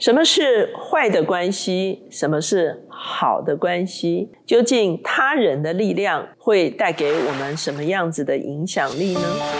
什么是坏的关系？什么是好的关系？究竟他人的力量会带给我们什么样子的影响力呢？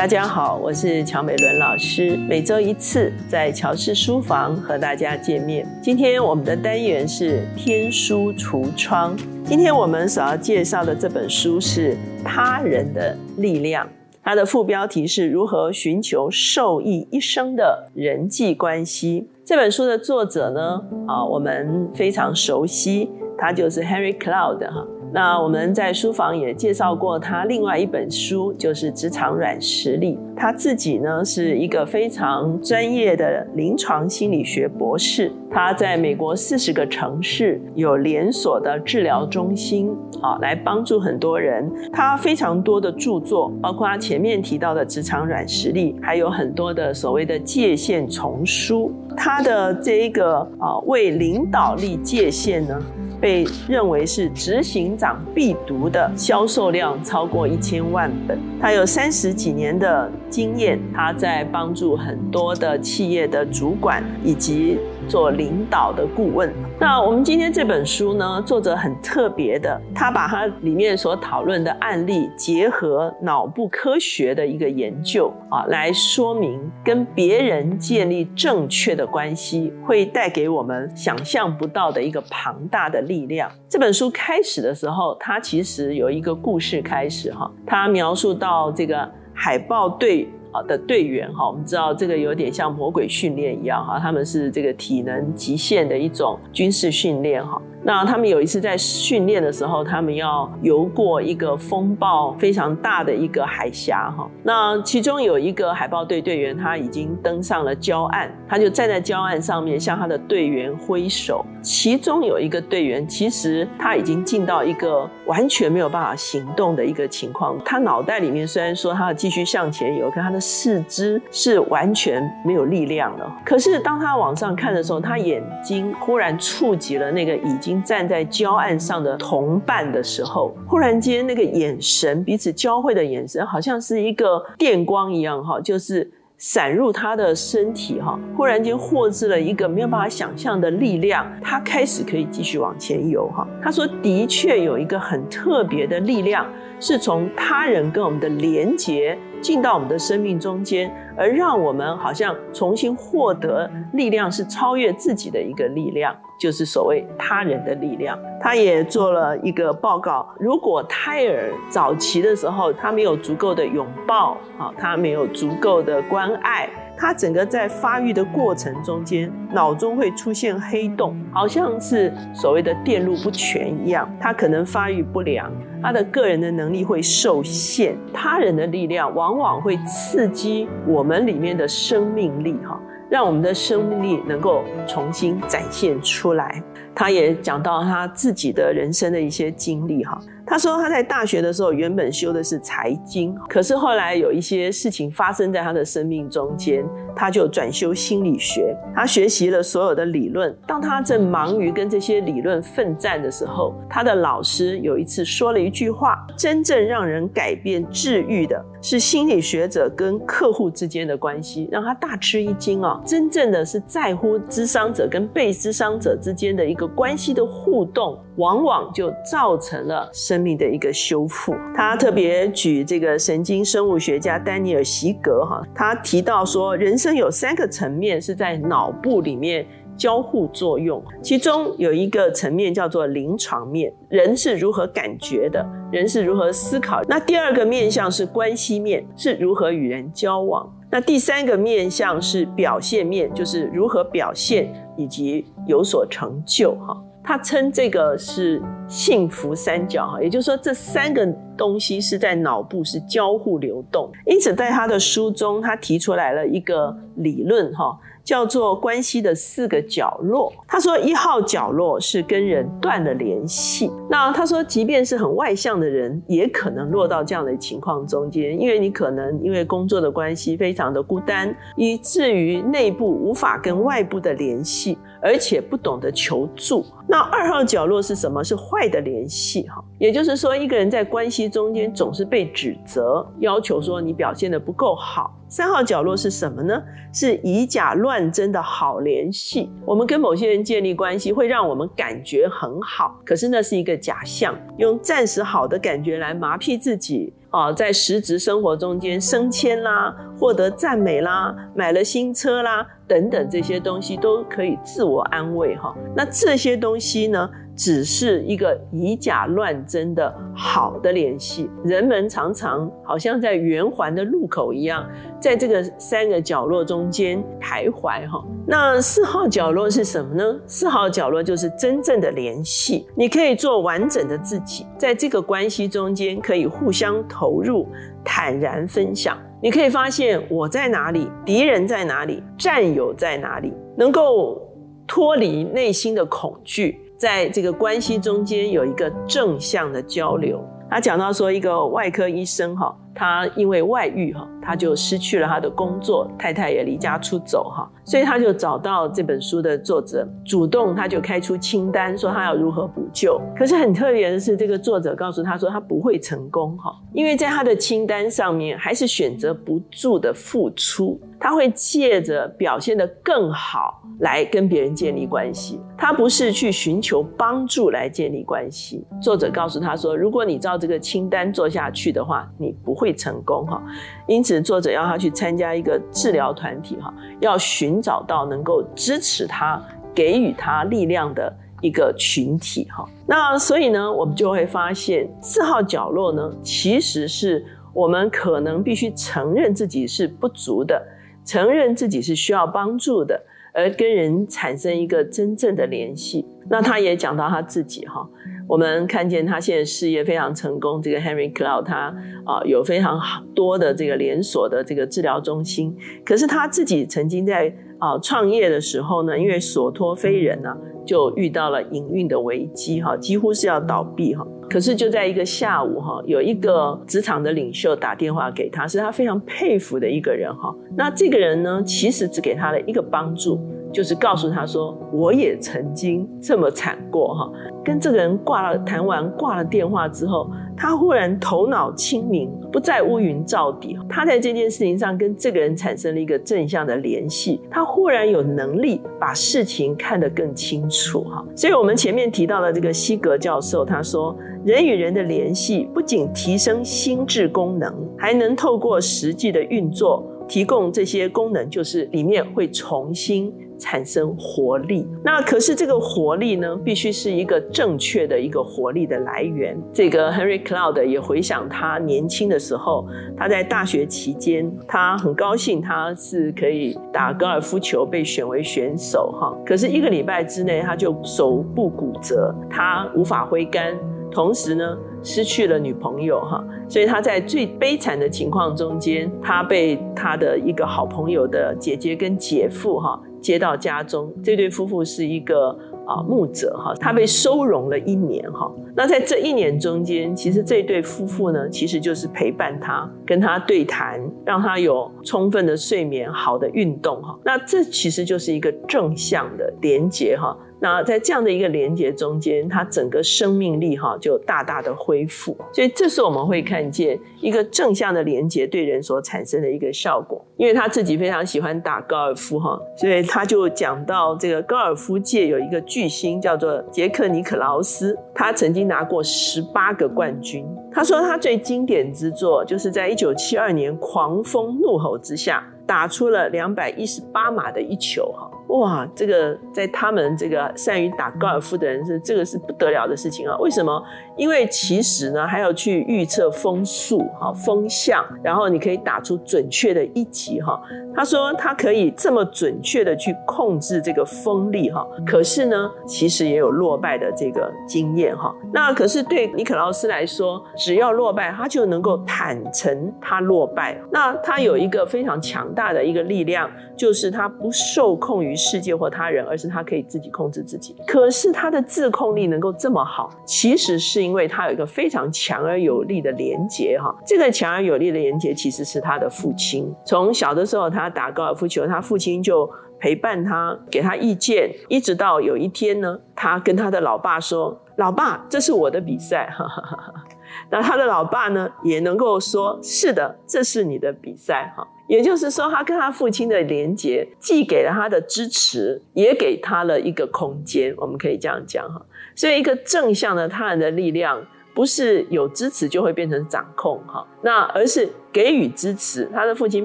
大家好，我是乔美伦老师，每周一次在乔氏书房和大家见面。今天我们的单元是天书橱窗。今天我们所要介绍的这本书是《他人的力量》，它的副标题是如何寻求受益一生的人际关系。这本书的作者呢，啊，我们非常熟悉，他就是 Henry Cloud 哈。那我们在书房也介绍过他另外一本书，就是《职场软实力》。他自己呢是一个非常专业的临床心理学博士，他在美国四十个城市有连锁的治疗中心，啊，来帮助很多人。他非常多的著作，包括他前面提到的《职场软实力》，还有很多的所谓的界限丛书。他的这一个啊，为领导力界限呢。被认为是执行长必读的，销售量超过一千万本。他有三十几年的经验，他在帮助很多的企业的主管以及。做领导的顾问。那我们今天这本书呢，作者很特别的，他把他里面所讨论的案例结合脑部科学的一个研究啊，来说明跟别人建立正确的关系，会带给我们想象不到的一个庞大的力量。这本书开始的时候，它其实有一个故事开始哈，它描述到这个海豹队。啊的队员哈，我们知道这个有点像魔鬼训练一样哈，他们是这个体能极限的一种军事训练哈。那他们有一次在训练的时候，他们要游过一个风暴非常大的一个海峡哈。那其中有一个海豹队队员，他已经登上了礁岸，他就站在礁岸上面向他的队员挥手。其中有一个队员，其实他已经进到一个完全没有办法行动的一个情况。他脑袋里面虽然说他要继续向前游，可他的四肢是完全没有力量了。可是当他往上看的时候，他眼睛忽然触及了那个已经。站在礁岸上的同伴的时候，忽然间那个眼神，彼此交汇的眼神，好像是一个电光一样，哈，就是闪入他的身体，哈，忽然间获知了一个没有办法想象的力量，他开始可以继续往前游，哈。他说，的确有一个很特别的力量，是从他人跟我们的连结进到我们的生命中间，而让我们好像重新获得力量，是超越自己的一个力量。就是所谓他人的力量，他也做了一个报告。如果胎儿早期的时候，他没有足够的拥抱，好，他没有足够的关爱，他整个在发育的过程中间，脑中会出现黑洞，好像是所谓的电路不全一样，他可能发育不良，他的个人的能力会受限。他人的力量往往会刺激我们里面的生命力，哈。让我们的生命力能够重新展现出来。他也讲到他自己的人生的一些经历，哈。他说他在大学的时候原本修的是财经，可是后来有一些事情发生在他的生命中间，他就转修心理学。他学习了所有的理论。当他正忙于跟这些理论奋战的时候，他的老师有一次说了一句话：真正让人改变、治愈的是心理学者跟客户之间的关系，让他大吃一惊啊！真正的是在乎智商者跟被智商者之间的一个关系的互动，往往就造成了生。命的一个修复，他特别举这个神经生物学家丹尼尔·席格哈，他提到说，人生有三个层面是在脑部里面交互作用，其中有一个层面叫做临床面，人是如何感觉的，人是如何思考。那第二个面向是关系面，是如何与人交往。那第三个面向是表现面，就是如何表现以及有所成就哈。他称这个是幸福三角哈，也就是说这三个东西是在脑部是交互流动。因此，在他的书中，他提出来了一个理论哈，叫做关系的四个角落。他说，一号角落是跟人断了联系。那他说，即便是很外向的人，也可能落到这样的情况中间，因为你可能因为工作的关系非常的孤单，以至于内部无法跟外部的联系。而且不懂得求助，那二号角落是什么？是坏的联系哈，也就是说，一个人在关系中间总是被指责，要求说你表现的不够好。三号角落是什么呢？是以假乱真的好联系。我们跟某些人建立关系，会让我们感觉很好，可是那是一个假象，用暂时好的感觉来麻痹自己。哦，在实质生活中间升迁啦，获得赞美啦，买了新车啦，等等这些东西都可以自我安慰哈。那这些东西呢？只是一个以假乱真的好的联系，人们常常好像在圆环的路口一样，在这个三个角落中间徘徊哈。那四号角落是什么呢？四号角落就是真正的联系，你可以做完整的自己，在这个关系中间可以互相投入，坦然分享。你可以发现我在哪里，敌人在哪里，战友在哪里，能够脱离内心的恐惧。在这个关系中间有一个正向的交流。他讲到说，一个外科医生哈。他因为外遇哈，他就失去了他的工作，太太也离家出走哈，所以他就找到这本书的作者，主动他就开出清单，说他要如何补救。可是很特别的是，这个作者告诉他说他不会成功哈，因为在他的清单上面还是选择不住的付出，他会借着表现得更好来跟别人建立关系，他不是去寻求帮助来建立关系。作者告诉他说，如果你照这个清单做下去的话，你不。会成功哈，因此作者要他去参加一个治疗团体哈，要寻找到能够支持他、给予他力量的一个群体哈。那所以呢，我们就会发现四号角落呢，其实是我们可能必须承认自己是不足的，承认自己是需要帮助的，而跟人产生一个真正的联系。那他也讲到他自己哈。我们看见他现在事业非常成功，这个 Henry Cloud 他啊有非常多的这个连锁的这个治疗中心。可是他自己曾经在啊创业的时候呢，因为所托非人啊，就遇到了营运的危机哈，几乎是要倒闭哈。可是就在一个下午哈，有一个职场的领袖打电话给他，是他非常佩服的一个人哈。那这个人呢，其实只给他了一个帮助。就是告诉他说，我也曾经这么惨过哈。跟这个人挂了谈完挂了电话之后，他忽然头脑清明，不再乌云罩底。他在这件事情上跟这个人产生了一个正向的联系，他忽然有能力把事情看得更清楚哈。所以我们前面提到的这个西格教授，他说，人与人的联系不仅提升心智功能，还能透过实际的运作提供这些功能，就是里面会重新。产生活力，那可是这个活力呢，必须是一个正确的一个活力的来源。这个 Henry Cloud 也回想他年轻的时候，他在大学期间，他很高兴他是可以打高尔夫球被选为选手哈。可是一个礼拜之内，他就手部骨折，他无法挥杆，同时呢失去了女朋友哈。所以他在最悲惨的情况中间，他被他的一个好朋友的姐姐跟姐夫哈。接到家中，这对夫妇是一个啊牧者哈，他被收容了一年哈。那在这一年中间，其实这对夫妇呢，其实就是陪伴他，跟他对谈，让他有充分的睡眠、好的运动哈。那这其实就是一个正向的连接哈。那在这样的一个连接中间，他整个生命力哈就大大的恢复，所以这是我们会看见一个正向的连接对人所产生的一个效果。因为他自己非常喜欢打高尔夫哈，所以他就讲到这个高尔夫界有一个巨星叫做杰克尼克劳斯，他曾经拿过十八个冠军。他说他最经典之作就是在一九七二年狂风怒吼之下打出了两百一十八码的一球哈。哇，这个在他们这个善于打高尔夫的人是这个是不得了的事情啊！为什么？因为其实呢，还要去预测风速、哈风向，然后你可以打出准确的一击哈。他说他可以这么准确的去控制这个风力哈，可是呢，其实也有落败的这个经验哈。那可是对尼克劳斯来说，只要落败，他就能够坦诚他落败。那他有一个非常强大的一个力量，就是他不受控于。世界或他人，而是他可以自己控制自己。可是他的自控力能够这么好，其实是因为他有一个非常强而有力的连结哈。这个强而有力的连结其实是他的父亲。从小的时候，他打高尔夫球，他父亲就陪伴他，给他意见，一直到有一天呢，他跟他的老爸说：“老爸，这是我的比赛。”那他的老爸呢，也能够说：“是的，这是你的比赛。”哈。也就是说，他跟他父亲的连结，既给了他的支持，也给他了一个空间。我们可以这样讲哈。所以，一个正向的他人的力量，不是有支持就会变成掌控哈。那而是。给予支持，他的父亲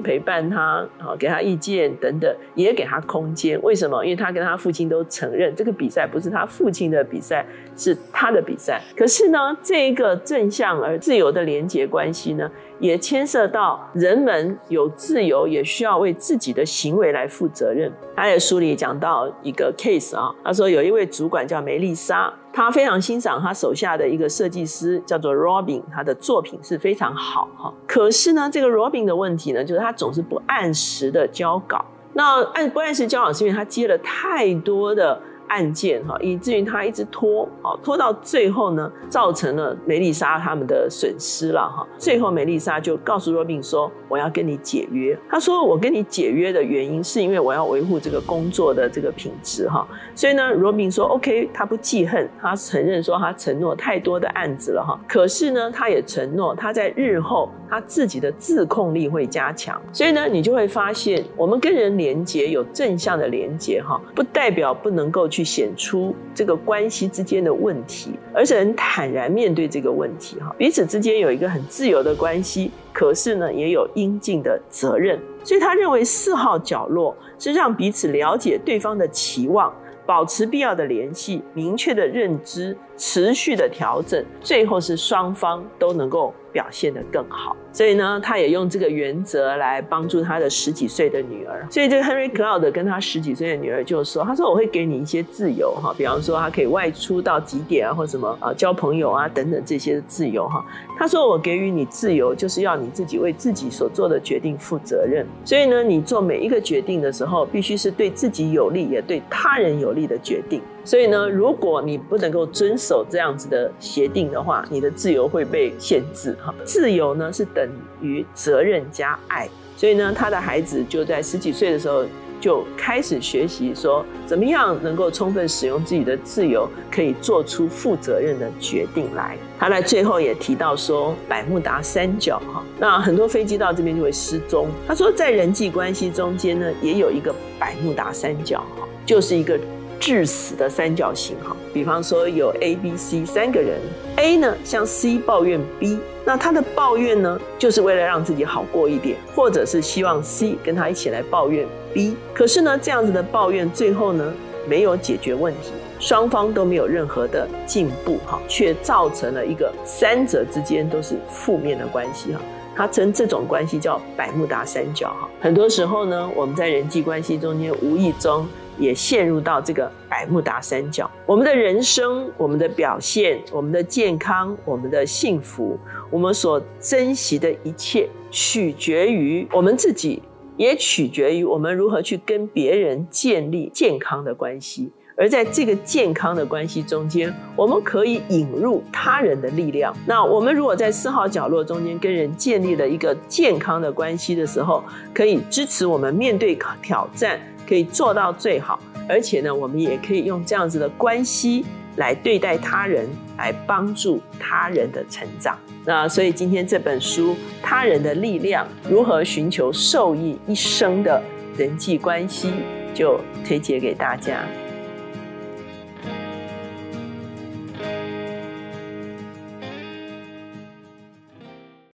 陪伴他，好给他意见等等，也给他空间。为什么？因为他跟他父亲都承认这个比赛不是他父亲的比赛，是他的比赛。可是呢，这一个正向而自由的连结关系呢，也牵涉到人们有自由，也需要为自己的行为来负责任。他在书里讲到一个 case 啊，他说有一位主管叫梅丽莎，他非常欣赏他手下的一个设计师叫做 Robin，他的作品是非常好哈。可是。呢这个 Robin 的问题呢，就是他总是不按时的交稿。那按不按时交稿，是因为他接了太多的。案件哈，以至于他一直拖，好拖到最后呢，造成了梅丽莎他们的损失了哈。最后梅丽莎就告诉罗宾说：“我要跟你解约。”他说：“我跟你解约的原因是因为我要维护这个工作的这个品质哈。”所以呢，罗宾说：“OK，他不记恨，他承认说他承诺太多的案子了哈。可是呢，他也承诺他在日后他自己的自控力会加强。所以呢，你就会发现，我们跟人连接有正向的连接哈，不代表不能够。去显出这个关系之间的问题，而且很坦然面对这个问题哈，彼此之间有一个很自由的关系，可是呢也有应尽的责任，所以他认为四号角落是让彼此了解对方的期望。保持必要的联系，明确的认知，持续的调整，最后是双方都能够表现得更好。所以呢，他也用这个原则来帮助他的十几岁的女儿。所以这个 Henry Cloud 跟他十几岁的女儿就说：“他说我会给你一些自由哈，比方说他可以外出到几点啊，或什么啊交朋友啊等等这些自由哈。他说我给予你自由，就是要你自己为自己所做的决定负责任。所以呢，你做每一个决定的时候，必须是对自己有利，也对他人有利的决定。所以呢，如果你不能够遵守这样子的协定的话，你的自由会被限制哈。自由呢是等。于责任加爱，所以呢，他的孩子就在十几岁的时候就开始学习说，怎么样能够充分使用自己的自由，可以做出负责任的决定来。他在最后也提到说，百慕达三角哈，那很多飞机到这边就会失踪。他说，在人际关系中间呢，也有一个百慕达三角哈，就是一个。致死的三角形哈，比方说有 A、B、C 三个人，A 呢向 C 抱怨 B，那他的抱怨呢，就是为了让自己好过一点，或者是希望 C 跟他一起来抱怨 B。可是呢，这样子的抱怨最后呢，没有解决问题，双方都没有任何的进步哈，却造成了一个三者之间都是负面的关系哈。他称这种关系叫百慕达三角哈。很多时候呢，我们在人际关系中间无意中。也陷入到这个百慕达三角。我们的人生、我们的表现、我们的健康、我们的幸福，我们所珍惜的一切，取决于我们自己，也取决于我们如何去跟别人建立健康的关系。而在这个健康的关系中间，我们可以引入他人的力量。那我们如果在四号角落中间跟人建立了一个健康的关系的时候，可以支持我们面对挑战。可以做到最好，而且呢，我们也可以用这样子的关系来对待他人，来帮助他人的成长。那所以今天这本书《他人的力量：如何寻求受益一生的人际关系》，就推荐给大家。